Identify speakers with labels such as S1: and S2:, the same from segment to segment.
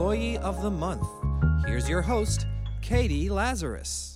S1: Employee of the Month. Here's your host, Catie Lazarus.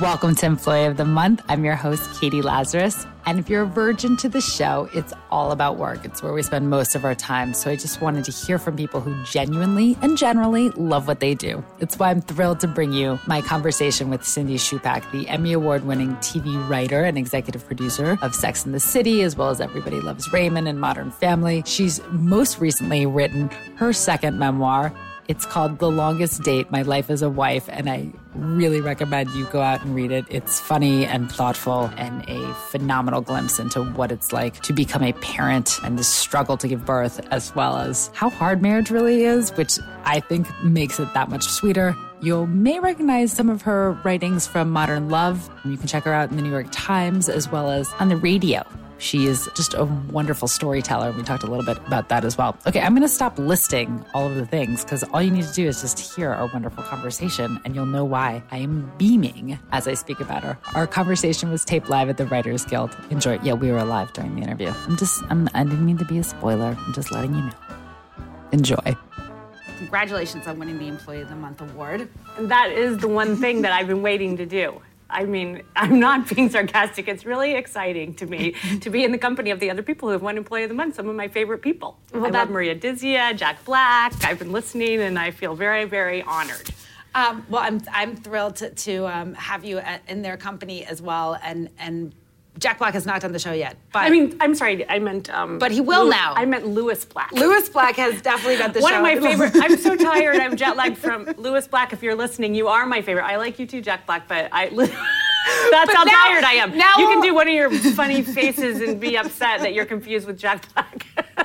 S2: Welcome to Employee of the Month. I'm your host, Catie Lazarus. And if you're a virgin to the show, it's all about work. It's where we spend most of our time. So I just wanted to hear from people who genuinely and generally love what they do. It's why I'm thrilled to bring you my conversation with Cindy Chupack, the Emmy Award winning TV writer and executive producer of Sex and the City, as well as Everybody Loves Raymond and Modern Family. She's most recently written her second memoir, it's called The Longest Date My Life as a Wife, and I really recommend you go out and read it. It's funny and thoughtful and a phenomenal glimpse into what it's like to become a parent and the struggle to give birth, as well as how hard marriage really is, which I think makes it that much sweeter. You may recognize some of her writings from Modern Love. You can check her out in the New York Times as well as on the radio. She is just a wonderful storyteller. We talked a little bit about that as well. Okay, I'm going to stop listing all of the things because all you need to do is just hear our wonderful conversation and you'll know why I am beaming as I speak about her. Our conversation was taped live at the Writers Guild. Enjoy. Yeah, we were alive during the interview. I'm just, I'm, I didn't mean to be a spoiler. I'm just letting you know. Enjoy.
S3: Congratulations on winning the Employee of the Month award.
S4: And that is the one thing that I've been waiting to do. I mean, I'm not being sarcastic. It's really exciting to me to be in the company of the other people who have won Employee of the Month, some of my favorite people. Well, I that... love Maria Dizzia, Jack Black. I've been listening and I feel very, very honored.
S3: Um, well, I'm, I'm thrilled to, to um, have you at, in their company as well and, and Jack Black has not done the show yet. But
S4: I mean, I'm sorry, I meant. Um,
S3: but he will
S4: Lewis,
S3: now.
S4: I meant Lewis Black.
S3: Lewis Black has definitely got the
S4: One
S3: show.
S4: One of my favorite. I'm so tired. I'm jet lagged from Lewis Black. If you're listening, you are my favorite. I like you too, Jack Black, but I. That's but how now, tired I am. Now you can do one of your funny faces and be upset that you're confused with Jack Black.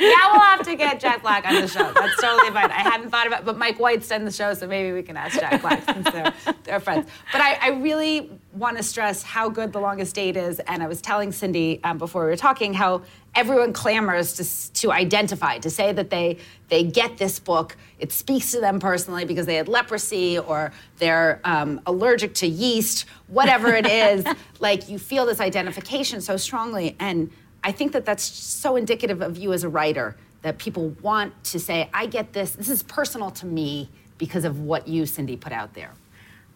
S3: now we'll have to get Jack Black on the show. That's totally fine. I hadn't thought about, it, but Mike White's done the show, so maybe we can ask Jack Black since they're, they're friends. But I, I really want to stress how good The Longest Date is, and I was telling Cindy um, before we were talking how everyone clamors to, to identify, to say that they they get this book. It speaks to them personally because they had leprosy or they're um, allergic to yeast, whatever it is. like you feel this identification so strongly, and I think that that's so indicative of you as a writer that people want to say, I get this, this is personal to me because of what you, Cindy, put out there.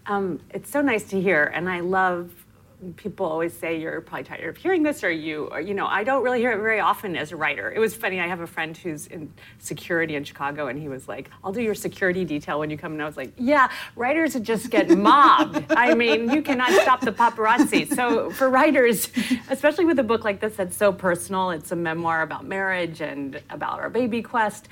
S4: Um, it's so nice to hear, and I love people always say you're probably tired of hearing this or you or, you know i don't really hear it very often as a writer. It was funny i have a friend who's in security in chicago and he was like i'll do your security detail when you come and i was like yeah writers just get mobbed. I mean you cannot stop the paparazzi. So for writers especially with a book like this that's so personal it's a memoir about marriage and about our baby quest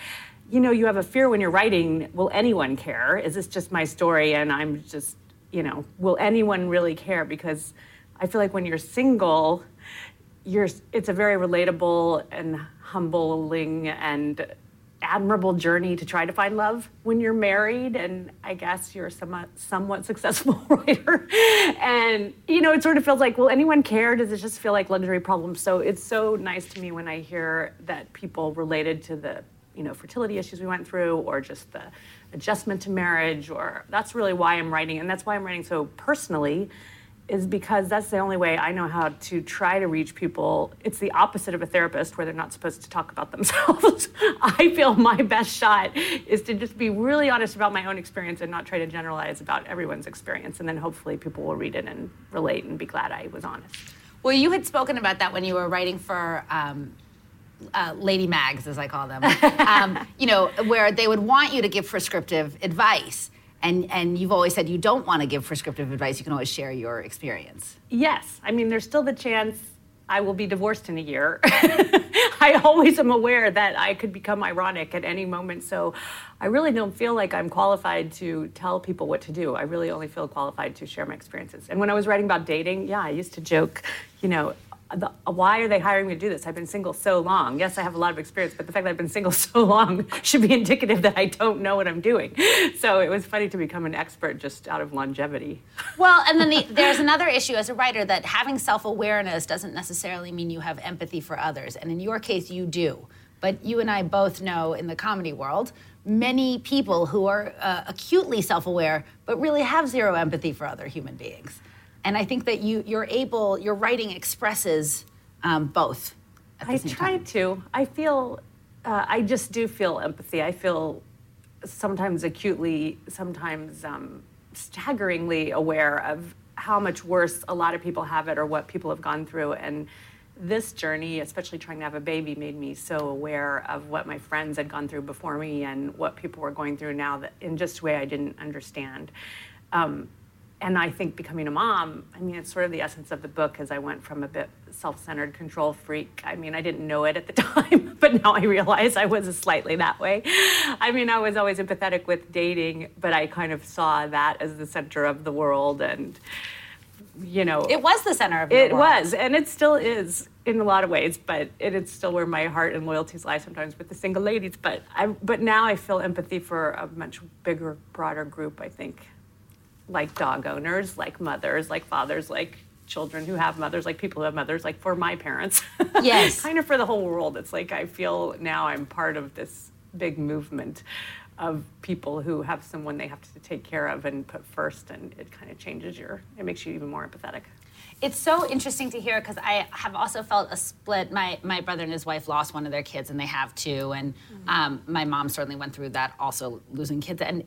S4: you know you have a fear when you're writing will anyone care? Is this just my story and i'm just you know will anyone really care? Because I feel like when you're single, you're it's a very relatable and humbling and admirable journey to try to find love when you're married. And i guess you're a somewhat, somewhat successful writer. And you know it sort of feels like will anyone care? Does it just feel like luxury problems? So it's so nice to me when i hear that people related to the you know fertility issues we went through or just the adjustment to marriage or that's really why i'm writing. And that's why i'm writing so personally is because that's the only way I know how to try to reach people. It's the opposite of a therapist where they're not supposed to talk about themselves. I feel my best shot is to just be really honest about my own experience and not try to generalize about everyone's experience. And then hopefully people will read it and relate and be glad I was honest.
S3: Well, you had spoken about that when you were writing for. Um, uh, lady mags, as I call them, um, you know, where they would want you to give prescriptive advice and and you've always said you don't want to give prescriptive advice you can always share your experience.
S4: Yes i mean there's still the chance i will be divorced in a year. I always am aware that i could become ironic at any moment so i really don't feel like i'm qualified to tell people what to do. I really only feel qualified to share my experiences. And when i was writing about dating yeah i used to joke you know the, why are they hiring me to do this? I've been single so long. Yes, I have a lot of experience, but the fact that I've been single so long should be indicative that I don't know what I'm doing. So it was funny to become an expert just out of longevity.
S3: Well, and then the, there's another issue as a writer that having self awareness doesn't necessarily mean you have empathy for others. And in your case, you do. But you and I both know in the comedy world, many people who are uh, acutely self aware, but really have zero empathy for other human beings and I think that you you're able your writing expresses um, both.
S4: I try
S3: time.
S4: to. I feel uh, I just do feel empathy. I feel sometimes acutely, sometimes um, staggeringly aware of how much worse a lot of people have it or what people have gone through. And this journey, especially trying to have a baby, made me so aware of what my friends had gone through before me and what people were going through now that in just a way I didn't understand. Um, and I think becoming a mom, I mean, it's sort of the essence of the book as I went from a bit self centered control freak. I mean, I didn't know it at the time, but now I realize I was slightly that way. I mean, I was always empathetic with dating, but I kind of saw that as the center of the world. And, you know,
S3: It was the center of your
S4: it
S3: world.
S4: was, and it still is in a lot of ways, but it is still where my heart and loyalties lie sometimes with the single ladies. But I, but now I feel empathy for a much bigger, broader group. I think, like dog owners, like mothers, like fathers, like children who have mothers, like people who have mothers, like for my parents.
S3: Yes.
S4: kind of for the whole world. It's like I feel now I'm part of this big movement of people who have someone they have to take care of and put first, and it kind of changes your. It makes you even more empathetic.
S3: It's so interesting to hear because I have also felt a split. My my brother and his wife lost one of their kids, and they have two. And um, my mom certainly went through that, also losing kids. And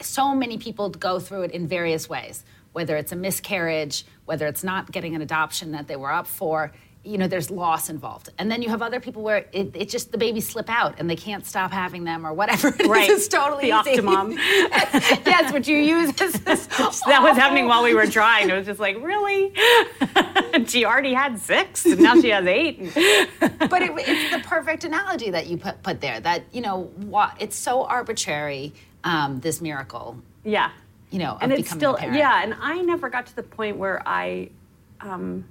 S3: so many people go through it in various ways. Whether it's a miscarriage, whether it's not getting an adoption that they were up for, you know, there's loss involved. And then you have other people where it, it just the babies slip out and they can't stop having them or whatever. it is.
S4: Right.
S3: It's totally
S4: The
S3: easy.
S4: Octomom.
S3: yes, which you use as this.
S4: that was happening while we were trying. It was just like, really? she already had six, and now she has eight.
S3: but it, it's the perfect analogy that you put, put there that you know wha- it's so arbitrary um, this miracle
S4: Yeah.
S3: you know
S4: and it's still yeah and i never got to the point where i um,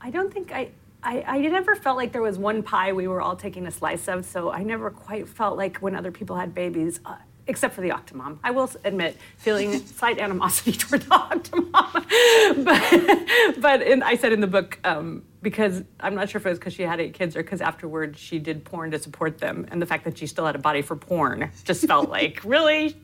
S4: i don't think I, I i never felt like there was one pie we were all taking a slice of so i never quite felt like when other people had babies uh, except for the octomom. I will admit feeling slight animosity toward the octomom. But but in, i said in the book um, because i'm not sure if it was because she had eight kids or because afterwards she did porn to support them and the fact that she still had a body for porn just felt like really?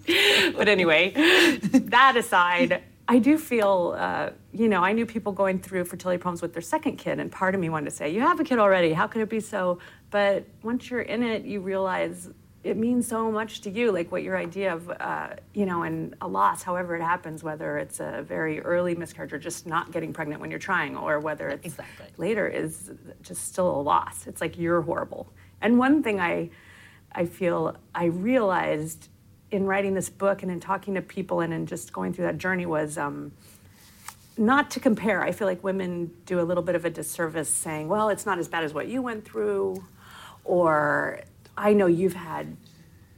S4: But anyway that aside i do feel uh, you know i knew people going through fertility problems with their second kid and part of me wanted to say you have a kid already how could it be so but once you're in it you realize it means so much to you, like what your idea of, uh, you know, and a loss, however it happens, whether it's a very early miscarriage or just not getting pregnant when you're trying, or whether it's
S3: Exactly.
S4: later, is just still a loss. It's like you're horrible. And one thing I, I feel I realized in writing this book and in talking to people and in just going through that journey was. Um, not to compare, I feel like women do a little bit of a disservice saying, well, it's not as bad as what you went through, or I know you've had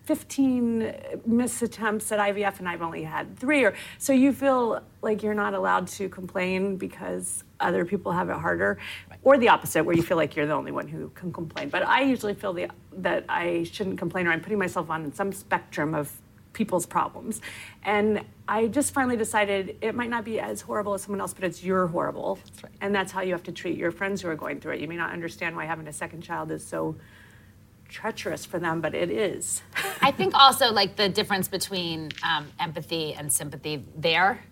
S4: 15 miss attempts at IVF and I've only had three, or so you feel like you're not allowed to complain because other people have it harder, or the opposite, where you feel like you're the only one who can complain. But I usually feel the, that I shouldn't complain, or I'm putting myself on some spectrum of people's problems. And I just finally decided it might not be as horrible as someone else, but it's your horrible. And that's how you have to treat your friends who are going through it. You may not understand why having a second child is so treacherous for them, but it is.
S3: I think also like the difference between um, empathy and sympathy there.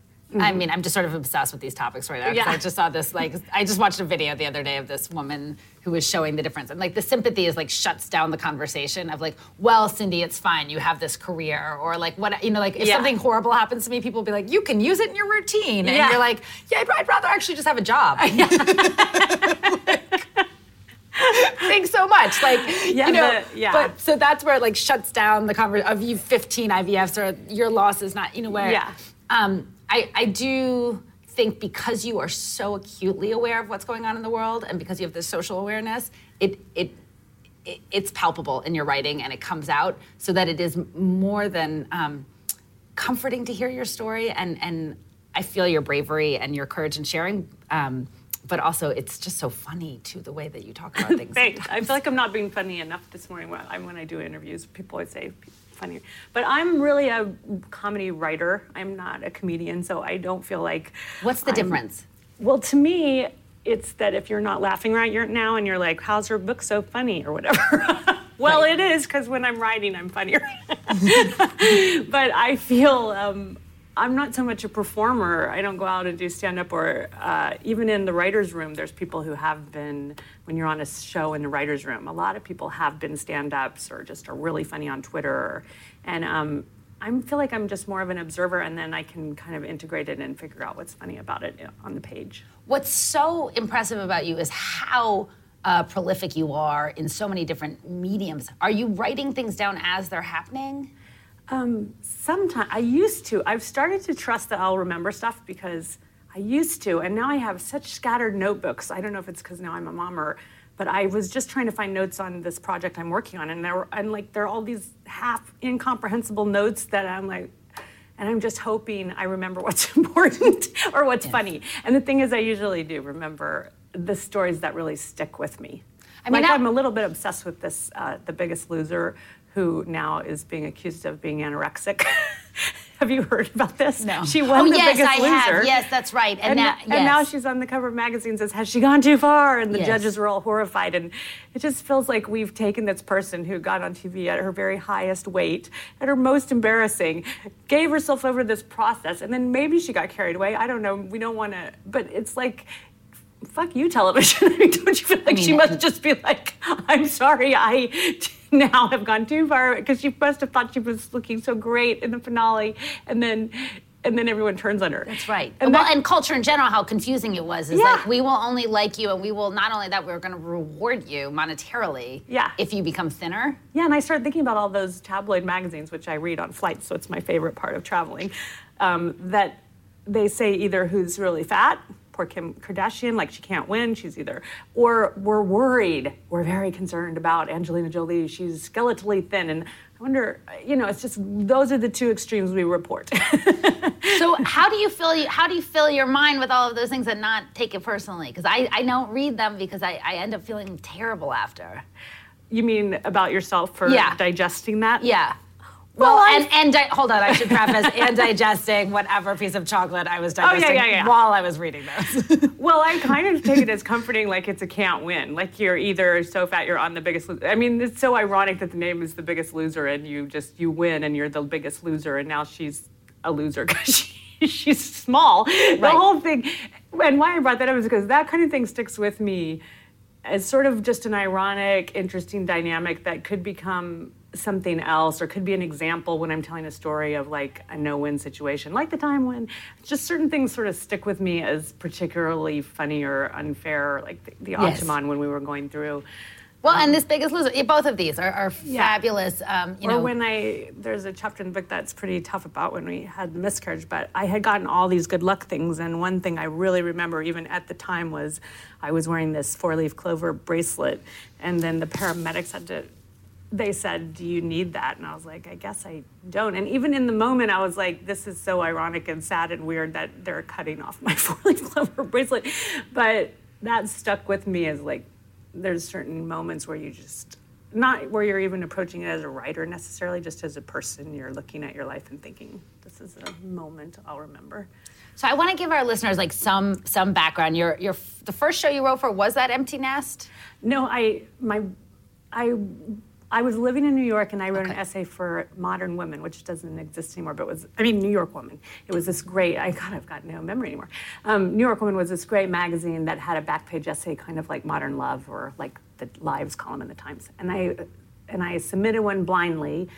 S3: I mean, I'm just sort of obsessed with these topics right now.
S4: Yeah.
S3: I just saw this, like, I just watched a video the other day of this woman who was showing the difference. And, like, the sympathy is, like, shuts down the conversation of, like, well, Cindy, it's fine. You have this career. Or, like, what, you know, like, if
S4: Yeah.
S3: something horrible happens to me, people will be like, you can use it in your routine. And
S4: Yeah.
S3: you're like, yeah, I'd, I'd rather actually just have a job. Thanks so much. Like,
S4: Yeah,
S3: you know,
S4: yeah.
S3: but so that's where it like shuts down the conversation of you 15 IVFs or your loss is not, you know, where
S4: Yeah.
S3: um, I, I do think because you are so acutely aware of what's going on in the world and because you have this social awareness, it, it, it it's palpable in your writing and it comes out so that it is more than um, comforting to hear your story and, and I feel your bravery and your courage in sharing. Um, but also, it's just so funny too the way that you talk about things.
S4: Thanks. I feel like I'm not being funny enough this morning when I, when I do interviews. People always say funny, but I'm really a comedy writer. I'm not a comedian, so I don't feel like.
S3: What's the
S4: I'm-
S3: difference?
S4: Well, to me, it's that if you're not laughing right you're now and you're like, "How's her book so funny?" or whatever. well,
S3: Right.
S4: it is because when I'm writing, I'm funnier. but I feel. Um, I'm not so much a performer. I don't go out and do stand up, or uh, even in the writer's room, there's people who have been, when you're on a show in the writer's room, a lot of people have been stand ups or just are really funny on Twitter. And um, I feel like I'm just more of an observer, and then I can kind of integrate it and figure out what's funny about it on the page.
S3: What's so impressive about you is how uh, prolific you are in so many different mediums. Are you writing things down as they're happening?
S4: Um, sometimes I used to. I've started to trust that I'll remember stuff because I used to, and now I have such scattered notebooks. I don't know if it's because now I'm a mom or, but I was just trying to find notes on this project I'm working on, and there were, and like there are all these half incomprehensible notes that I'm like, and I'm just hoping I remember what's important or what's yes. funny. And the thing is, I usually do remember the stories that really stick with me. I mean, like I'm a little bit obsessed with this, uh, The Biggest Loser, who now is being accused of being anorexic. have you heard about this?
S3: No.
S4: She won
S3: oh,
S4: the
S3: yes,
S4: biggest
S3: I
S4: loser.
S3: Have. Yes, that's right.
S4: And, and,
S3: now,
S4: yes. and, now, she's on the cover of magazines says, Has she gone too far? And the yes. judges were all horrified. And it just feels like we've taken this person who got on TV at her very highest weight, at her most embarrassing, gave herself over to this process, and then maybe she got carried away. I don't know. We don't want to, but it's like fuck you, television. Don't you feel like I mean, she must just be like, I'm sorry, I now have gone too far because she must have thought she was looking so great in the finale, and then and then everyone turns on her.
S3: That's right. And well, that, and culture in general, how confusing it was is yeah. like we will only like you, and we will not only that we're going to reward you monetarily.
S4: Yeah.
S3: If you become thinner.
S4: Yeah, and I started thinking about all those tabloid magazines, which I read on flights, so it's my favorite part of traveling. Um, that they say either who's really fat poor Kim Kardashian, like she can't win. She's either, or we're worried, we're very concerned about Angelina Jolie. She's skeletally thin. And I wonder, you know, it's just those are the two extremes we report.
S3: so how do you fill how do you fill your mind with all of those things and not take it personally? Because I, I don't read them because I, I end up feeling terrible after.
S4: You mean about yourself for
S3: yeah.
S4: digesting that?
S3: Yeah. Well, well and, and di- hold on, I should preface and digesting whatever piece of chocolate I was digesting
S4: oh, yeah, yeah, yeah.
S3: while I was reading this.
S4: well, I kind of take it as comforting, like it's a can't win. Like you're either so fat you're on the biggest. Lo- I mean, it's so ironic that the name is the biggest loser, and you just you win, and you're the biggest loser, and now she's a loser because she, she's small. Right. The whole thing, and why I brought that up is because that kind of thing sticks with me as sort of just an ironic, interesting dynamic that could become something else or could be an example when I'm telling a story of like a no-win situation, like the time when just certain things sort of stick with me as particularly funny or unfair, like the, the yes. when we were going through.
S3: Well, um, and this biggest loser, both of these are, are yeah. fabulous. Um, you
S4: or
S3: know.
S4: when I there's a chapter in the book that's pretty tough about when we had the miscarriage, but I had gotten all these good luck things, and one thing I really remember, even at the time, was I was wearing this four-leaf clover bracelet, and then the paramedics had to they said, Do you need that? And I was like, I guess I don't. And even in the moment, I was like, This is so ironic and sad and weird that they're cutting off my four leaf clover bracelet. But that stuck with me as like, there's certain moments where you just, not where you're even approaching it as a writer necessarily, just as a person, you're looking at your life and thinking, This is a moment I'll remember.
S3: So I want to give our listeners like some some background. Your your the first show you wrote for was that Empty Nest?
S4: No, I my I I was living in New York and I wrote okay. an essay for Modern Women, which doesn't exist anymore, but was, I mean, New York Woman. It was this great, I God, I've got no memory anymore. Um, New York Woman was this great magazine that had a back page essay, kind of like Modern Love or like the Lives column in the Times. And I, and I submitted one blindly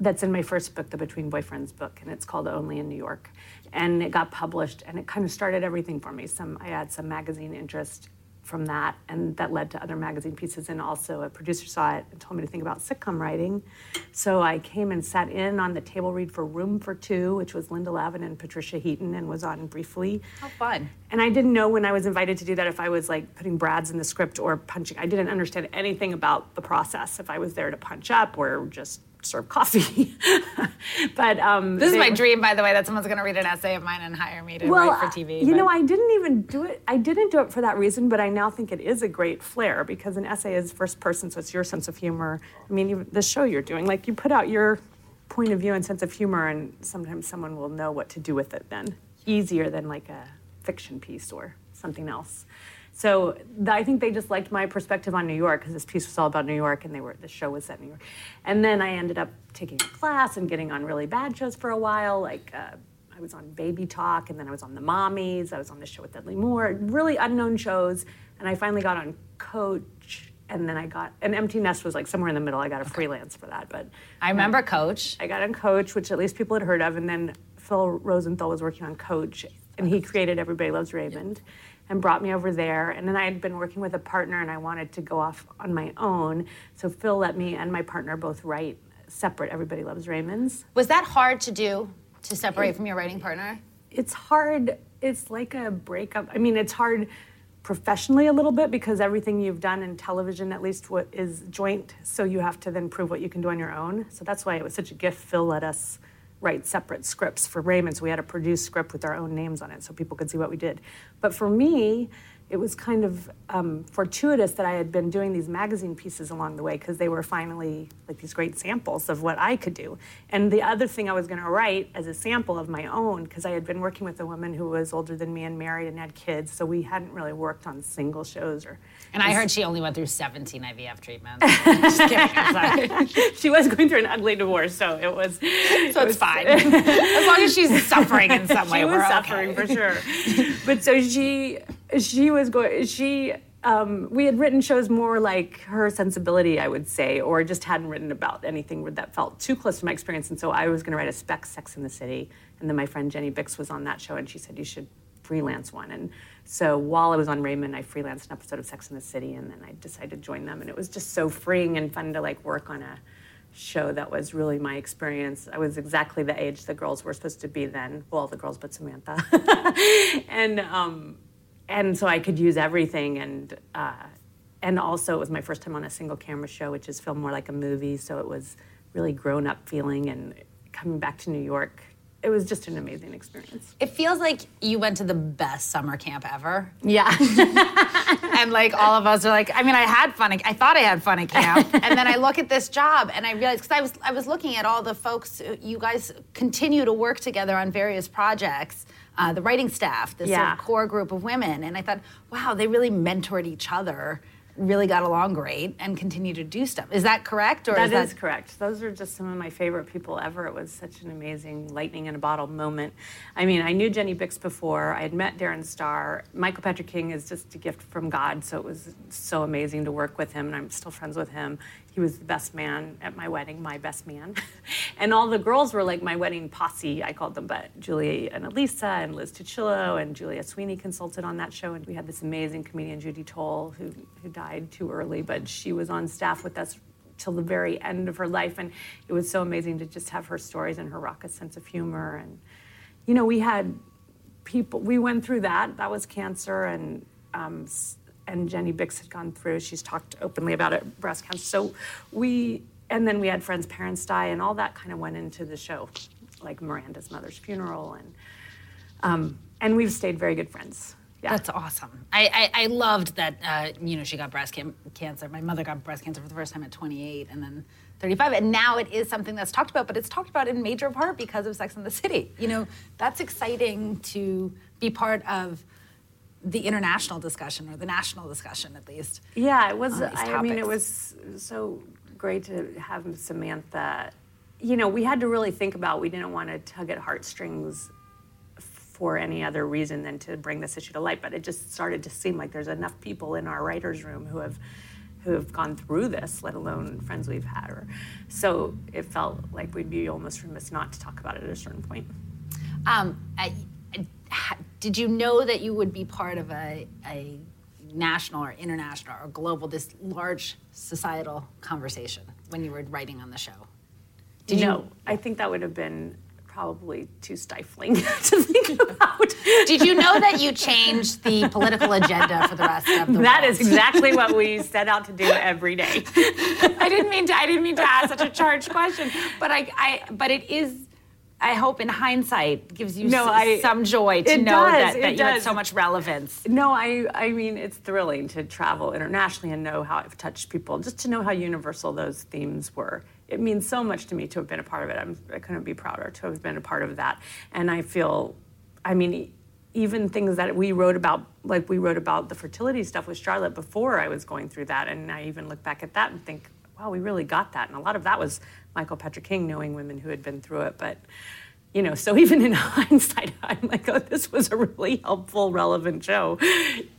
S4: that's in my first book, the Between Boyfriends book, and it's called Only in New York. And it got published, and it kind of started everything for me. Some I had some magazine interest, from that, and that led to other magazine pieces. And also, a producer saw it and told me to think about sitcom writing. So I came and sat in on the table read for Room for Two, which was Linda Lavin and Patricia Heaton, and was on briefly.
S3: How fun!
S4: And I didn't know when I was invited to do that if I was like putting brads in the script or punching. I didn't understand anything about the process. If I was there to punch up or just serve coffee. but um,
S3: this is my dream, by the way, that someone's going to read an essay of mine and hire me to
S4: well,
S3: write for TV.
S4: You but. know, I didn't even do it. I didn't do it for that reason, but I now think it is a great flair because an essay is first person, so it's your sense of humor. I mean, the show you're doing, like you put out your point of view and sense of humor, and sometimes someone will know what to do with it. Then easier than like a fiction piece or something else. So I think they just liked my perspective on New York because this piece was all about New York, and they were the show was set in New York. And then I ended up taking a class and getting on really bad shows for a while. Like uh, I was on Baby Talk, and then I was on The Mommies. I was on the show with Dudley Moore, really unknown shows. And I finally got on Coach, and then I got, an Empty Nest was like somewhere in the middle. I got a freelance for that, but
S3: I remember Coach.
S4: I got on Coach, which at least people had heard of, and then Phil Rosenthal was working on Coach, and he created Everybody Loves Raymond and brought me over there. And then I had been working with a partner, and I wanted to go off on my own. So Phil let me and my partner both write separate Everybody Loves Raymonds.
S3: Was that hard to do to separate from your writing partner?
S4: It's hard. It's like a breakup. I mean, it's hard professionally a little bit because everything you've done in television, at least, what is joint. So you have to then prove what you can do on your own. So that's why it was such a gift. Phil let us write separate scripts for Raymond. So we had a produced script with our own names on it so people could see what we did. But for me, it was kind of um, fortuitous that I had been doing these magazine pieces along the way because they were finally like these great samples of what I could do. And the other thing I was going to write as a sample of my own, because I had been working with a woman who was older than me and married and had kids, so we hadn't really worked on single shows or.
S3: And I heard she only went through 17 IVF treatments. Just kidding,
S4: she was going through an ugly divorce, so it was.
S3: So it's fine. as long as she's suffering in some way,
S4: she was
S3: we're
S4: suffering
S3: okay.
S4: for sure. but so she she was going she um, we had written shows more like her sensibility, I would say, or just hadn't written about anything that felt too close to my experience. And so I was going to write a spec Sex in the City, and then my friend Jenny Bicks was on that show, and she said you should freelance one. And so while I was on Raymond, I freelanced an episode of Sex in the City, and then I decided to join them, and it was just so freeing and fun to like work on a show that was really my experience. I was exactly the age the girls were supposed to be then. Well, all the girls, but Samantha. and um, and so I could use everything. And uh, and also, it was my first time on a single camera show, which is filmed more like a movie. So it was really grown up feeling. And coming back to New York, it was just an amazing experience.
S3: It feels like you went to the best summer camp ever.
S4: Yeah.
S3: and like all of us are like, I mean, I had fun. At, I thought I had fun at camp, and then I look at this job and I realize because I was I was looking at all the folks uh, you guys continue to work together on various projects. Uh, the writing staff, this sort of core group of women, and I thought, wow, they really mentored each other, really got along great, and continue to do stuff. Is that correct, or
S4: That
S3: is
S4: is correct. Those are just some of my favorite people ever. It was such an amazing lightning in a bottle moment. I mean, I knew Jenny Bicks before. I had met Darren Star. Michael Patrick King is just a gift from God, so it was so amazing to work with him, and I'm still friends with him. He was the best man at my wedding, my best man. and all the girls were like my wedding posse, I called them, but Julie and Elisa and Liz Tuccillo and Julia Sweeney consulted on that show. And we had this amazing comedian, Judy Toll, who, who died too early, but she was on staff with us till the very end of her life. And it was so amazing to just have her stories and her raucous sense of humor. And, you know, we had people, we went through that. That was cancer. And, um, and Jenny Bicks had gone through, she's talked openly about it, breast cancer. So we, and then we had friends' parents die, and all that kind of went into the show, like Miranda's mother's funeral. And, um, and we've stayed very good friends. Yeah.
S3: That's awesome. I, I, I loved that, uh, you know, she got breast cam- cancer. My mother got breast cancer for the first time at 28 and then 35. And now it is something that's talked about, but it's talked about in major part because of Sex and the City. You know, that's exciting to be part of the international discussion or the national discussion at least.
S4: Yeah, it was. I mean, it was so great to have Samantha. You know, we had to really think about. We didn't want to tug at heartstrings for any other reason than to bring this issue to light. But it just started to seem like there's enough people in our writers' room who have who have gone through this, let alone friends we've had. Or so it felt like we'd be almost remiss not to talk about it at a certain point.
S3: Um, I, I- did you know that you would be part of a, a national or international or global, this large societal conversation when you were writing on the show? Did you-
S4: no, I think that would have been probably too stifling to think about.
S3: Did you know that you changed the political agenda for the rest of the
S4: That
S3: world?
S4: is exactly what we set out to do every day.
S3: I didn't mean to. I didn't mean to ask such a charged question, but I, I but it is. I hope in hindsight gives you
S4: No,
S3: s-
S4: I-
S3: some joy to know
S4: does,
S3: that, that you had so much relevance.
S4: No, I, I mean, it's thrilling to travel internationally and know how I've touched people, just to know how universal those themes were. It means so much to me to have been a part of it. I'm, I couldn't be prouder to have been a part of that. And I feel, I mean, even things that we wrote about, like we wrote about the fertility stuff with Charlotte before I was going through that. And I even look back at that and think, wow, we really got that. And a lot of that was Michael Patrick King knowing women who had been through it. But you know, so even in hindsight, I'm like, oh, this was a really helpful, relevant show,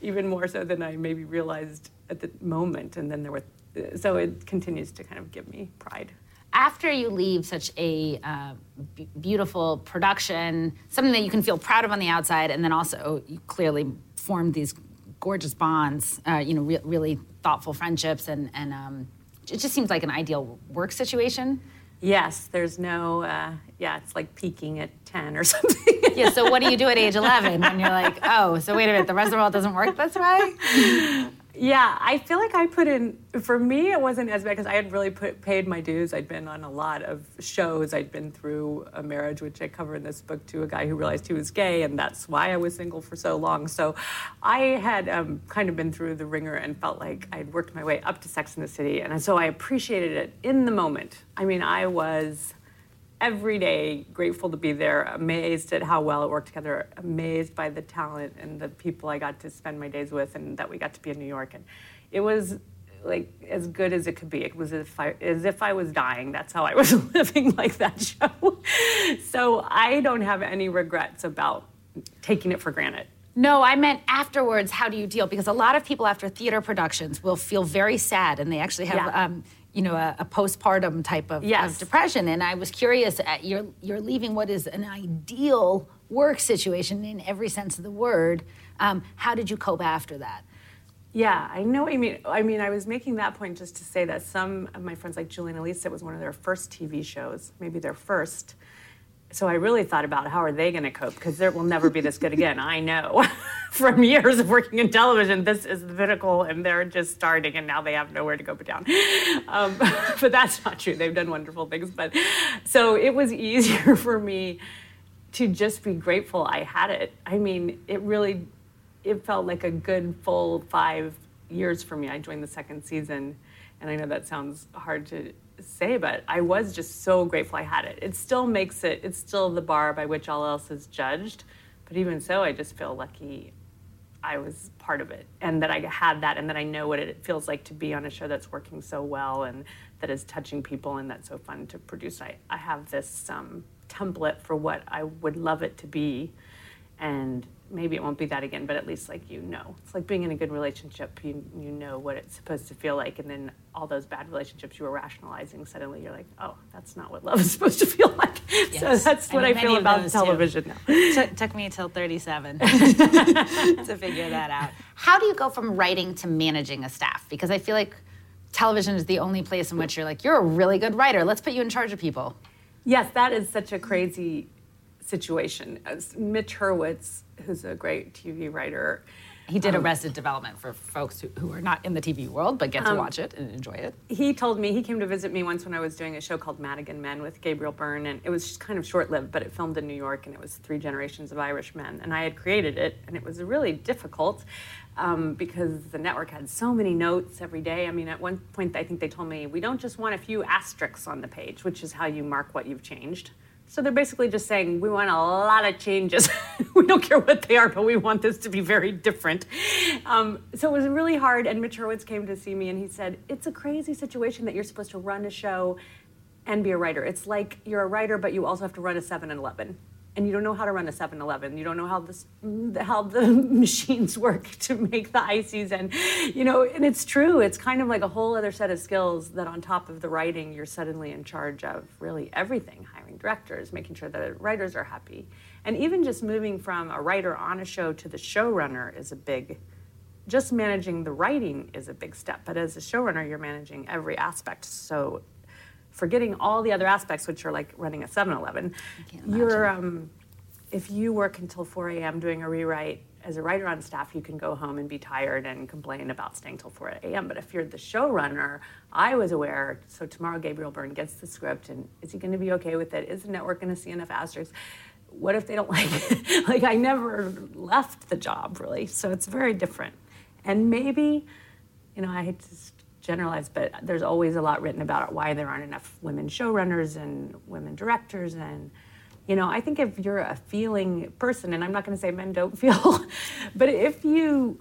S4: even more so than I maybe realized at the moment. And then there were, so it continues to kind of give me pride.
S3: After you leave such a uh, b- beautiful production, something that you can feel proud of on the outside, and then also you clearly formed these gorgeous bonds, uh, you know, re- really thoughtful friendships, and, and um, it just seems like an ideal work situation.
S4: Yes, there's no, uh, yeah, it's like peaking at 10 or something.
S3: yeah, so what do you do at age 11 when you're like, oh, so wait a minute, the rest of the world doesn't work this way?
S4: Yeah, I feel like I put in, for me, it wasn't as bad because I had really put, paid my dues. I'd been on a lot of shows. I'd been through a marriage, which I cover in this book, to a guy who realized he was gay, and that's why I was single for so long. So I had um, kind of been through the ringer and felt like I'd worked my way up to Sex in the City. And so I appreciated it in the moment. I mean, I was every day grateful to be there, amazed at how well it worked together, amazed by the talent and the people I got to spend my days with, and that we got to be in New York. And it was like as good as it could be. It was as if I, as if I was dying. That's how I was living like that show. so I don't have any regrets about taking it for granted.
S3: No, I meant afterwards. How do you deal? Because a lot of people after theater productions will feel very sad, and they actually have.
S4: Yeah.
S3: Um, you know, a, a postpartum type of,
S4: Yes.
S3: of depression. And I was curious, at you're, you're leaving what is an ideal work situation in every sense of the word. Um, how did you cope after that?
S4: Yeah, I know what you mean. I mean, I was making that point just to say that some of my friends, like Julian it was one of their first TV shows, maybe their first. So I really thought about how are they going to cope because there will never be this good again. I know from years of working in television, this is the pinnacle, and they're just starting, and now they have nowhere to go but down. Um, but that's not true. They've done wonderful things. But so it was easier for me to just be grateful I had it. I mean, it really, it felt like a good full five years for me. I joined the second season, and I know that sounds hard to say, but I was just so grateful I had it. It still makes it, it's still the bar by which all else is judged. But even so, I just feel lucky I was part of it and that I had that and that I know what it feels like to be on a show that's working so well and that is touching people and that's so fun to produce. I, I have this um, template for what I would love it to be. And maybe it won't be that again, but at least like you know. It's like being in a good relationship, you, you know what it's supposed to feel like. And then all those bad relationships you were rationalizing, suddenly you're like, oh, that's not what love is supposed to feel like. So that's what
S3: And
S4: I feel about
S3: those, too.
S4: television now.
S3: took, took me until 37 to figure that out. How do you go from writing to managing a staff? Because I feel like television is the only place in which you're like, you're a really good writer. Let's put you in charge of people.
S4: Yes, that is such a crazy situation. As Mitch Hurwitz, who's a great TV writer,
S3: He did Arrested Development for folks who, who are not in the TV world but get to watch it and enjoy it.
S4: he told me he came to visit me once when I was doing a show called Madigan Men with Gabriel Byrne, and it was just kind of short-lived, but it filmed in New York, and it was three generations of Irish men, and I had created it, and it was really difficult um, because the network had so many notes every day. I mean, at one point, I think they told me we don't just want a few asterisks on the page, which is how you mark what you've changed. So they're basically just saying we want a lot of changes. we don't care what they are, but we want this to be very different. Um, so it was really hard. And Mitch Hurwitz came to see me, and he said, "It's a crazy situation that you're supposed to run a show and be a writer. It's like you're a writer, but you also have to run a 7-Eleven." And you don't know how to run a 7-Eleven. You don't know how this, how the machines work to make the ices, and you know. And it's true. It's kind of like a whole other set of skills that, on top of the writing, you're suddenly in charge of really everything: hiring directors, making sure the writers are happy, and even just moving from a writer on a show to the showrunner is a big just managing the writing is a big step, but as a showrunner, you're managing every aspect. So, forgetting all the other aspects, which are like running a 7 Eleven, you're, um, if you work until 4 a.m. doing a rewrite, as a writer on staff, you can go home and be tired and complain about staying till 4 a.m. But if you're the showrunner, I was aware. So tomorrow, Gabriel Byrne gets the script, and is he going to be okay with it? Is the network going to see enough asterisks? What if they don't like it? like I never left the job really, so it's very different. And maybe, you know, I hate to s- generalize, but there's always a lot written about why there aren't enough women showrunners and women directors and you know, I think if you're a feeling person, and I'm not going to say men don't feel, but if you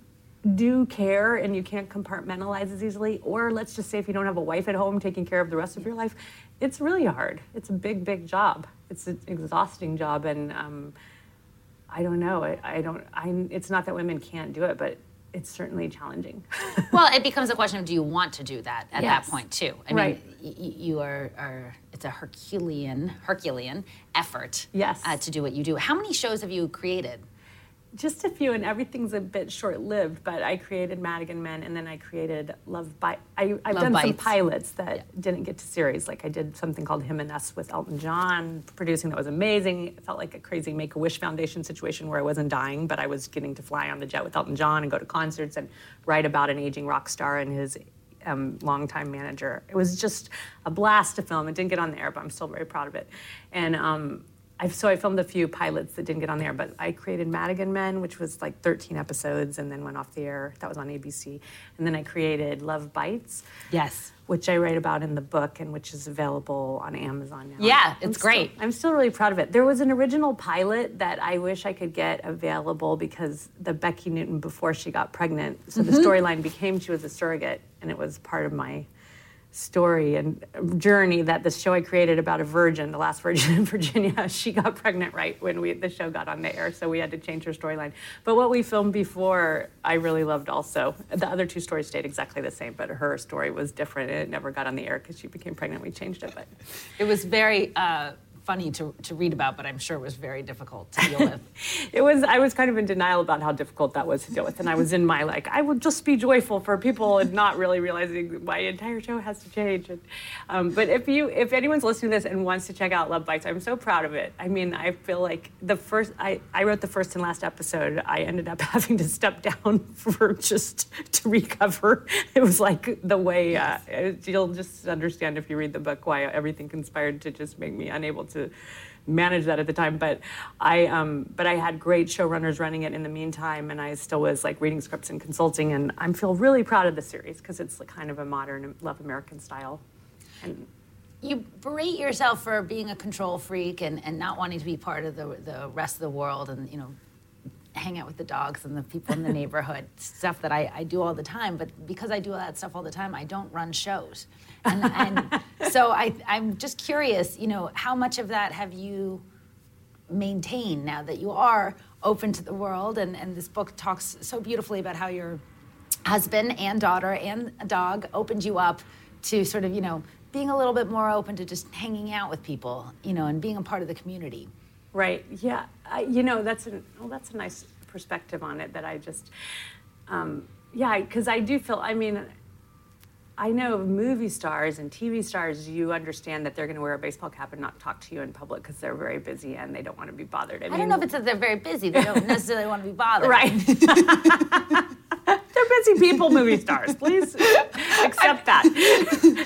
S4: do care and you can't compartmentalize as easily, or let's just say if you don't have a wife at home taking care of the rest of your life, it's really hard. It's a big, big job. it's an exhausting job, and um, I don't know. I, I don't. I. It's not that women can't do it, but it's certainly challenging.
S3: well, it becomes a question of do you want to do that at
S4: Yes.
S3: that point too? I
S4: Right.
S3: mean, y- you are, are it's a Herculean Herculean effort.
S4: Yes.
S3: Uh, to do what you do. How many shows have you created?
S4: Just a few, and everything's a bit short-lived. But I created Madigan Men, and then I created Love Bite. I, I've
S3: Love
S4: done some pilots that didn't get to series. Like I did something called Him and Us with Elton John, producing that was amazing. It felt like a crazy Make a Wish Foundation situation where I wasn't dying, but I was getting to fly on the jet with Elton John and go to concerts and write about an aging rock star and his um, longtime manager. It was just a blast to film. It didn't get on the air, but I'm still very proud of it. And um, I've, so I filmed a few pilots that didn't get on there, but I created Madigan Men, which was like 13 episodes, and then went off the air. That was on ABC. And then I created Love Bites,
S3: Yes.
S4: which I write about in the book and which is available on Amazon now.
S3: Yeah,
S4: I'm
S3: it's
S4: still-
S3: great.
S4: I'm still really proud of it. There was an original pilot that I wish I could get available because the Becky Newton before she got pregnant. So the
S3: Mm-hmm.
S4: storyline became she was a surrogate, and it was part of my story and journey that the show I created about a virgin, the last virgin in Virginia, she got pregnant right when we the show got on the air, so we had to change her storyline. But what we filmed before, I really loved also. The other two stories stayed exactly the same, but her story was different. and It never got on the air because she became pregnant. We changed it, but
S3: It was very uh, funny to, to read about, but I'm sure it was very difficult to deal with.
S4: it was I was kind of in denial about how difficult that was to deal with, and I was in my like I will just be joyful for people and not really realizing my entire show has to change. And, um, but if you if anyone's listening to this and wants to check out Love Bites, I'm so proud of it. I mean, I feel like the first I I wrote the first and last episode. I ended up having to step down for just to recover. It was like the way uh, you'll just understand if you read the book why everything conspired to just make me unable to manage that at the time but i um, but i had great showrunners running it in the meantime and i still was like reading scripts and consulting and i feel really proud of the series because it's like kind of a modern love american style and
S3: you berate yourself for being a control freak and, and not wanting to be part of the, the rest of the world and, you know, hang out with the dogs and the people in the neighborhood, stuff that I, I do all the time. But because I do all that stuff all the time, I don't run shows. And, and so I, I'm just curious, you know, how much of that have you maintained now that you are open to the world? And, and this book talks so beautifully about how your husband and daughter and a dog opened you up to sort of, you know, being a little bit more open to just hanging out with people, you know, and being a part of the community.
S4: Right. Yeah. I, you know, that's a well, that's a nice perspective on it. That I just, um, yeah, because I do feel. I mean, I know movie stars and TV stars. You understand that they're going to wear a baseball cap and not talk to you in public because they're very busy and they don't want to be bothered.
S3: I don't know if it's that they're very busy. They don't necessarily want to be bothered.
S4: right. busy people, movie stars. Please accept that.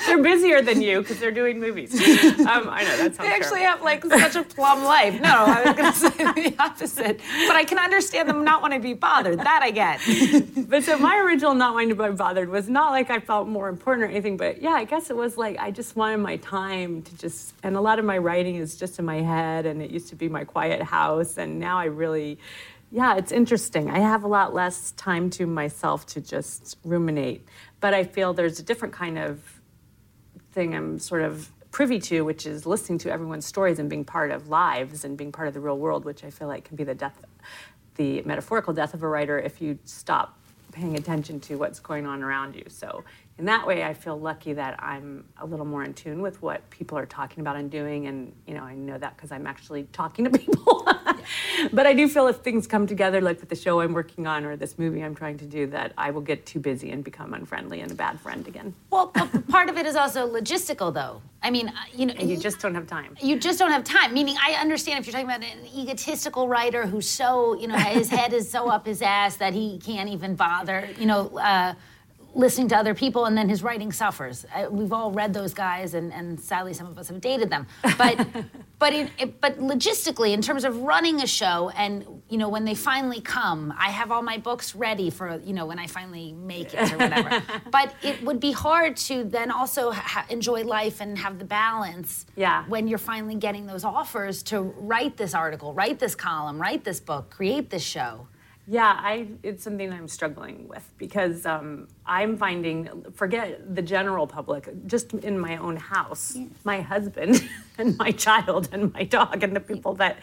S4: they're busier than you because they're doing movies. Um, I know that sounds
S3: They actually
S4: terrible.
S3: have like such a plum life. No, I was going to say the opposite. But I can understand them not wanting to be bothered. That I get.
S4: But so my original not wanting to be bothered was not like I felt more important or anything, but yeah, I guess it was like I just wanted my time to just, and a lot of my writing is just in my head, and it used to be my quiet house, and now I really, yeah, it's interesting. I have a lot less time to myself to just ruminate, but I feel there's a different kind of thing I'm sort of privy to, which is listening to everyone's stories and being part of lives and being part of the real world, which I feel like can be the death, the metaphorical death of a writer if you stop paying attention to what's going on around you. So in that way, I feel lucky that I'm a little more in tune with what people are talking about and doing, and you know, I know that because I'm actually talking to people. but I do feel if things come together, like with the show I'm working on or this movie I'm trying to do, that I will get too busy and become unfriendly and a bad friend again.
S3: Well, part of it is also logistical, though. I mean, uh, you know,
S4: And you just don't have time.
S3: you just don't have time. Meaning, I understand if you're talking about an egotistical writer who's so, you know, his head is so up his ass that he can't even bother, you know, uh, listening to other people, and then his writing suffers. Uh, we've all read those guys, and, and sadly, some of us have dated them. But, but, it, it, but logistically, in terms of running a show, and you know, when they finally come, I have all my books ready for, you know, when I finally make it or whatever. but it would be hard to then also ha- enjoy life and have the balance
S4: Yeah.
S3: when you're finally getting those offers to write this article, write this column, write this book, create this show.
S4: Yeah, I it's something I'm struggling with because um, I'm finding forget the general public, just in my own house, my husband and my child and my dog and the people that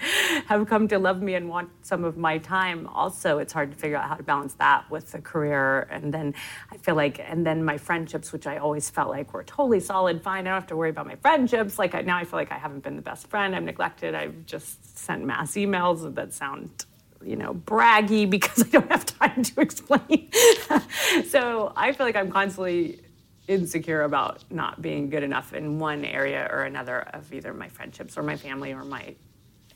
S4: have come to love me and want some of my time. Also, it's hard to figure out how to balance that with the career, and then I feel like, and then my friendships, which I always felt like were totally solid, fine. I don't have to worry about my friendships. Like I, now, I feel like I haven't been the best friend. I'm neglected. I've just sent mass emails that sound you know, braggy because I don't have time to explain. so I feel like I'm constantly insecure about not being good enough in one area or another of either my friendships or my family or my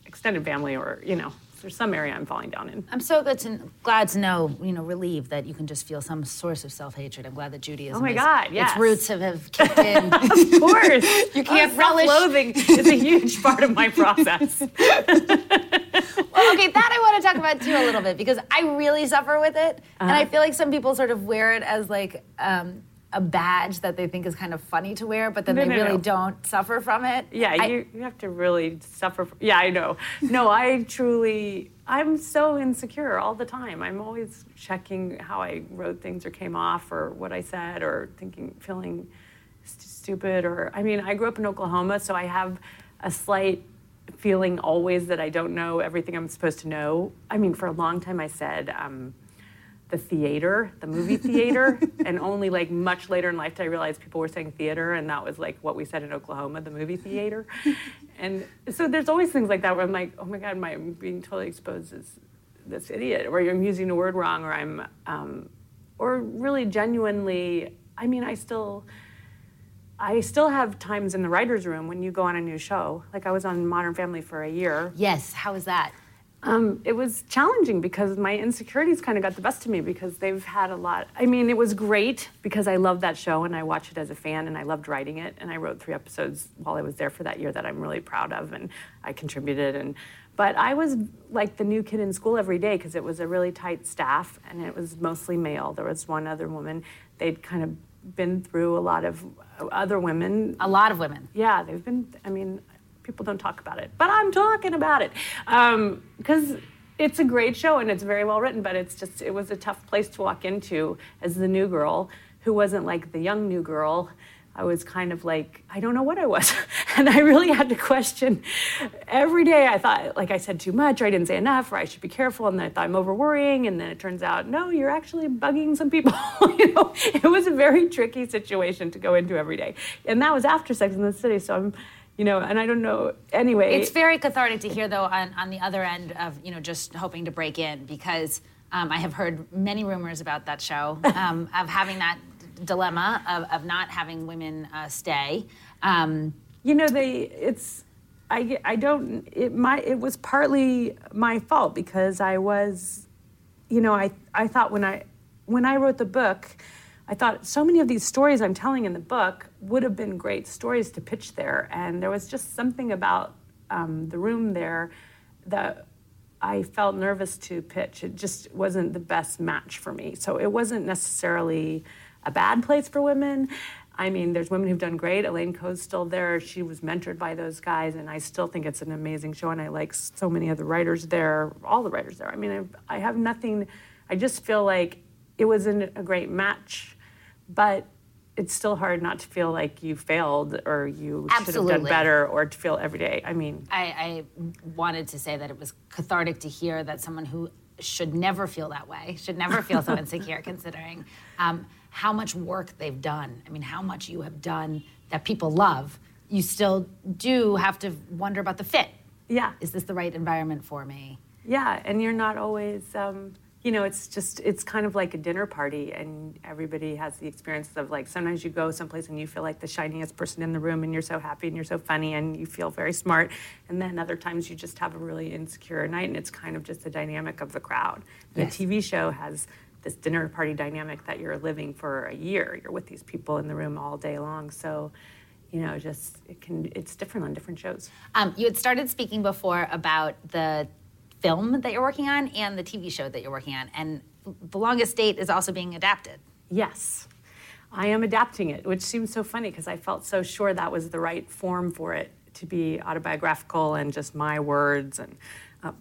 S4: extended family or, you know, there's some area I'm falling down in.
S3: I'm so good to glad to know, you know, relieved that you can just feel some source of self hatred. I'm glad that Judaism.
S4: Oh my
S3: is-
S4: God, yes.
S3: Its roots have, have kicked in.
S4: Of course. you
S3: can't relish-
S4: Self-loathing is a huge part of my process.
S3: well, okay, that I want to talk about too a little bit because I really suffer with it, and
S4: Uh-huh.
S3: I feel like some people sort of wear it as like um, a badge that they think is kind of funny to wear, but then
S4: No,
S3: they
S4: no,
S3: really
S4: no.
S3: don't suffer from it.
S4: Yeah,
S3: I-
S4: you, you have to really suffer. f yeah, I know. No, I truly, I'm so insecure all the time. I'm always checking how I wrote things or came off or what I said or thinking, feeling st- stupid. Or, I mean, I grew up in Oklahoma, so I have a slight feeling always that I don't know everything I'm supposed to know. I mean, for a long time I said, um, the theater, the movie theater, and only like much later in life did I realize people were saying theater, and that was like what we said in Oklahoma, the movie theater. and so there's always things like that where I'm like, oh my god, my, I'm being totally exposed as this idiot, or I'm using the word wrong, or I'm, um, or really genuinely. I mean, I still. I still have times in the writer's room when you go on a new show. Like I was on Modern Family for a year.
S3: yes, how was that?
S4: Um, it was challenging because my insecurities kind of got the best of me because they've had a lot. I mean, it was great because I loved that show and I watched it as a fan and I loved writing it and I wrote three episodes while I was there for that year that I'm really proud of and I contributed and. But I was like the new kid in school every day because it was a really tight staff and it was mostly male. There was one other woman. They'd kind of been through a lot of other women
S3: A lot of women.
S4: yeah, they've been. I mean, people don't talk about it, but I'm talking about it um, because it's a great show and it's very well written. But it's just it was a tough place to walk into as the new girl who wasn't like the young new girl. I was kind of like I don't know what I was, and I really had to question every day. I thought like I said too much, or I didn't say enough, or I should be careful, and then I thought I'm over worrying, and then it turns out no, you're actually bugging some people. you know, it was a very tricky situation to go into every day, and that was after Sex in the City. So I'm, you know, and I don't know. Anyway,
S3: It's very cathartic to hear, though, on, on the other end of you know just hoping to break in because um, I have heard many rumors about that show um, of having that dilemma of, of not having women uh, stay. Um,
S4: you know they it's i i don't it my it was partly my fault because i was you know i i thought when i when i wrote the book i thought so many of these stories i'm telling in the book would have been great stories to pitch there and there was just something about um, the room there that I felt nervous to pitch. It just wasn't the best match for me. So it wasn't necessarily a bad place for women. I mean, there's women who've done great. Elaine Ko's still there. She was mentored by those guys, and I still think it's an amazing show. And I like so many of the writers there, all the writers there. I mean, I, I have nothing. I just feel like it wasn't a great match, but it's still hard not to feel like you failed or you should have done better or to feel every day. I mean,
S3: I, I wanted to say that it was cathartic to hear that someone who should never feel that way, should never feel so insecure, considering um, how much work they've done. I mean, how much you have done that people love. You still do have to wonder about the fit.
S4: yeah.
S3: Is this the right environment for me?
S4: Yeah, and you're not always, um, you know, it's just, it's kind of like a dinner party, and everybody has the experience of like sometimes you go someplace and you feel like the shiniest person in the room, and you're so happy and you're so funny and you feel very smart, and then other times you just have a really insecure night, and it's kind of just the dynamic of the crowd.
S3: Yes.
S4: A TV show has this dinner party dynamic that you're living for a year. You're with these people in the room all day long, so. You know, just it can. It's different on different shows.
S3: Um, you had started speaking before about the film that you're working on and the TV show that you're working on, and The Longest Date is also being adapted.
S4: Yes, I am adapting it, which seems so funny because I felt so sure that was the right form for it to be autobiographical and just my words and, uh,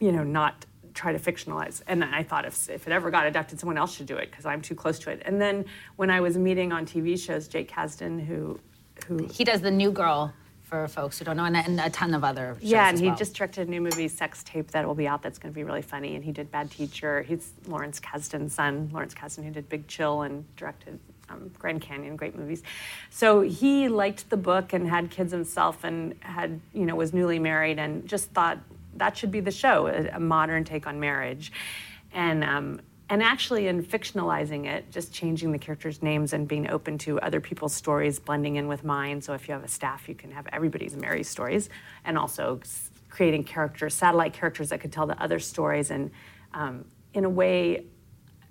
S4: you know, not try to fictionalize. And then I thought if, if it ever got adapted, someone else should do it because I'm too close to it. And then when I was meeting on TV shows, Jake Kasdan, who, who
S3: He does the New Girl for folks who don't know, and, and a ton of other shows
S4: yeah, and he
S3: well.
S4: just directed a new movie, Sex Tape, that will be out. That's going to be really funny. And he did Bad Teacher. He's Lawrence Kasdan's son, Lawrence Kasdan, who did Big Chill and directed um, Grand Canyon, great movies. So he liked the book and had kids himself, and had you know was newly married, and just thought that should be the show, a, a modern take on marriage, and. Um, and actually, in fictionalizing it, just changing the characters' names and being open to other people's stories blending in with mine. So, if you have a staff, you can have everybody's Mary stories, and also creating characters, satellite characters that could tell the other stories. And um, in a way,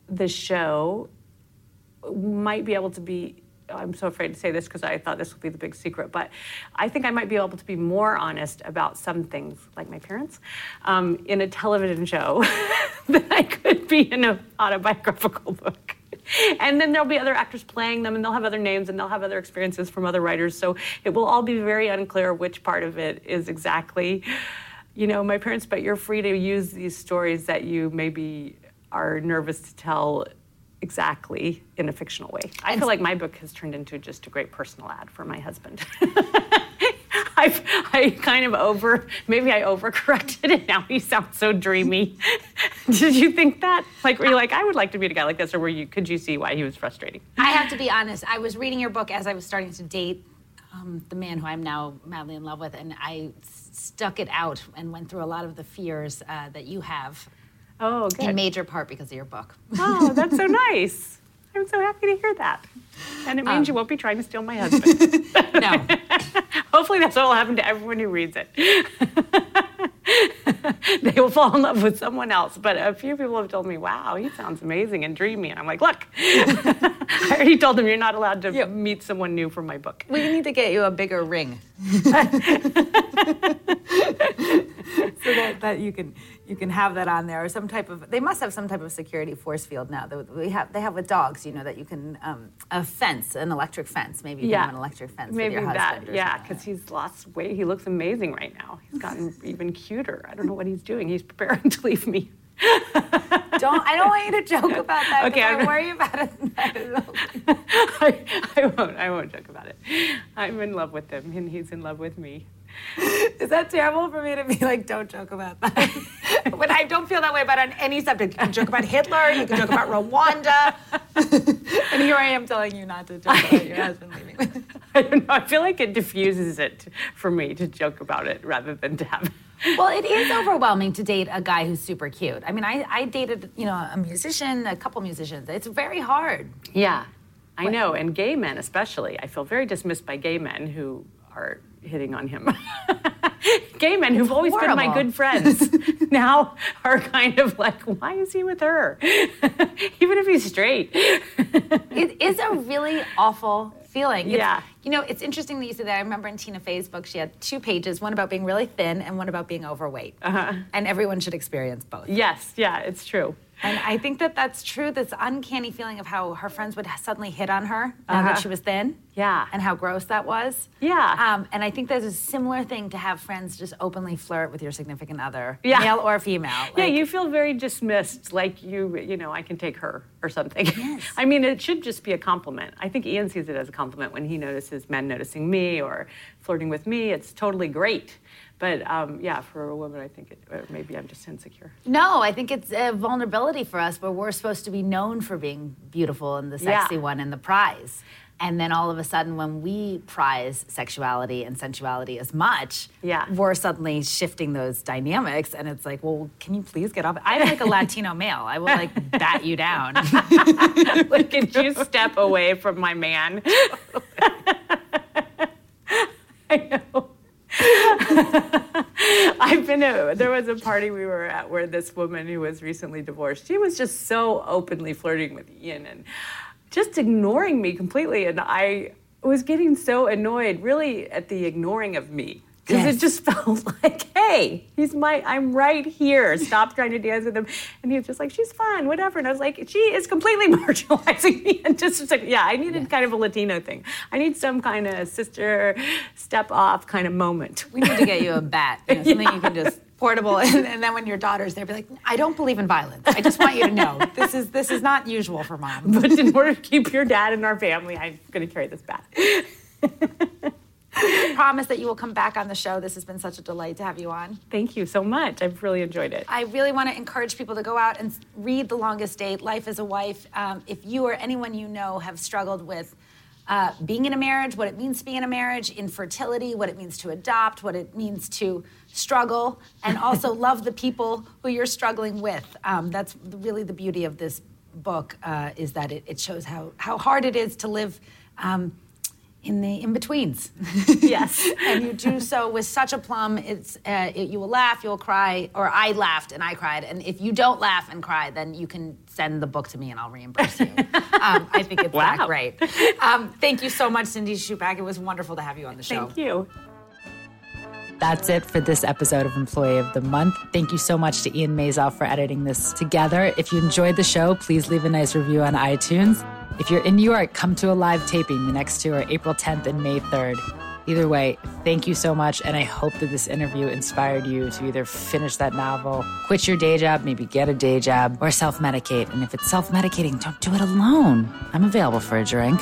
S4: the show might be able to be. I'm so afraid to say this because I thought this would be the big secret, but I think I might be able to be more honest about some things, like my parents, um, in a television show than I could be in an autobiographical book. And then there'll be other actors playing them, and they'll have other names, and they'll have other experiences from other writers. So it will all be very unclear which part of it is exactly, you know, my parents. But you're free to use these stories that you maybe are nervous to tell exactly in a fictional way. I feel like my book has turned into just a great personal ad for my husband. I've, I kind of over, maybe I overcorrected it. Now he sounds so dreamy. Did you think that? Like, were you like, I would like to meet a guy like this, or were you? Could you see why he was frustrating?
S3: I have to be honest. I was reading your book as I was starting to date um, the man who I'm now madly in love with, and I stuck it out and went through a lot of the fears uh, that you have,
S4: Oh,
S3: in major part because of your book.
S4: Oh, that's so nice. I'm so happy to hear that. And it means um. you won't be trying to steal my husband.
S3: No,
S4: Hopefully, that's what will happen to everyone who reads it. they will fall in love with someone else. But a few people have told me, wow, he sounds amazing and dreamy. And I'm like, look, I already told them you're not allowed to meet someone new from my book.
S3: we need to get you a bigger ring. so that, that you can you can have that on there or some type of they must have some type of security force field now that we have they have with dogs you know that you can um, a fence an electric fence maybe you can have an electric fence
S4: Maybe
S3: with your
S4: that,
S3: husband or
S4: yeah, because he's lost weight. He looks amazing right now. He's gotten even cuter. I don't know what he's doing. He's preparing to leave me.
S3: don't I don't want you to joke about that
S4: Okay,
S3: okay, I
S4: I'm-
S3: worry about it
S4: I, I won't. I won't joke about it. I'm in love with him, and he's in love with me.
S3: is that terrible for me to be like don't joke about that but I don't feel that way about on any subject you can joke about Hitler you can joke about Rwanda and here I am telling you not to joke about your husband leaving
S4: I don't know. I feel like it diffuses it for me to joke about it rather than to have.
S3: Well, it is overwhelming to date a guy who's super cute. I mean, I, I dated, you know, a musician, a couple musicians. It's very hard.
S4: Yeah, I know. And gay men, especially, I feel very dismissed by gay men who are hitting on him. gay men who've always been my good friends now are kind of like, why is he with her? Even if he's straight.
S3: It is a really awful feeling. It's-
S4: Yeah.
S3: You know, it's interesting that you say that. I remember in Tina Fey's book, she had two pages, one about being really thin and one about being overweight. Uh-huh. And everyone should experience both.
S4: yes, yeah, it's true.
S3: And I think that that's true. This uncanny feeling of how her friends would suddenly hit on her now that
S4: Uh-huh.
S3: she was thin.
S4: Yeah.
S3: And how gross that was.
S4: Yeah.
S3: Um, and I think there's a similar thing to have friends just openly flirt with your significant other,
S4: Yeah.
S3: male or female.
S4: Yeah, you feel very dismissed, like you, you know, I can take her or something. Yes. I mean, it should just be a compliment. I think Ian sees it as a compliment when he notices men noticing me or flirting with me. It's totally great. But um, yeah, for a woman, I think it, maybe I'm just insecure.
S3: No, I think it's a vulnerability for us where we're supposed to be known for being beautiful and the sexy
S4: Yeah.
S3: one and the prize. And then all of a sudden, when we prize sexuality and sensuality as much,
S4: Yeah.
S3: we're suddenly shifting those dynamics. And it's like, well, can you please get off? I'm like a Latino male. I will like bat you down.
S4: like, can you step away from my man? I know. I've been there was a party we were at where this woman who was recently divorced, she was just so openly flirting with Ian and just ignoring me completely. And I was getting so annoyed, really, at the ignoring of me. Because
S3: Yes.
S4: it just felt like, hey, he's my, I'm right here. Stop trying to dance with him. And he was just like, she's fun, whatever. And I was like, she is completely marginalizing me. And just like, yeah, I needed kind of a Latino thing. I need some kind of sister step off kind of moment.
S3: we need to get you a bat, you know, something you can just portable. And, and, then when your daughter's there, be like, I don't believe in violence. I just want you to know this is this is not usual for mom.
S4: But in order to keep your dad in our family, I'm going to carry this back.
S3: Promise that you will come back on the show. This has been such a delight to have you on.
S4: Thank you so much. I've really enjoyed it.
S3: I really want to encourage people to go out and read The Longest Date, Life as a Wife. Um, if you or anyone you know have struggled with uh, being in a marriage, what it means to be in a marriage, infertility, what it means to adopt, what it means to struggle, and also love the people who you're struggling with. Um, that's really the beauty of this book uh, is that it, it, shows how, how hard it is to live um, in the in betweens.
S4: yes,
S3: and you do so with such a plum. It's uh, it, you will laugh, you will cry, or I laughed and I cried. And if you don't laugh and cry, then you can send the book to me and I'll reimburse you. um, I think it's wow. that great. Um, thank you so much, Cindy Chupack. It was wonderful to have you on the show.
S4: Thank you.
S2: That's it for this episode of Employee of the Month. Thank you so much to Ian Mazel for editing this together. If you enjoyed the show, please leave a nice review on iTunes. If you're in New York, come to a live taping. The next two are April 10th and May 3rd. Either way, thank you so much. And I hope that this interview inspired you to either finish that novel, quit your day job, maybe get a day job, or self medicate. And if it's self medicating, don't do it alone. I'm available for a drink.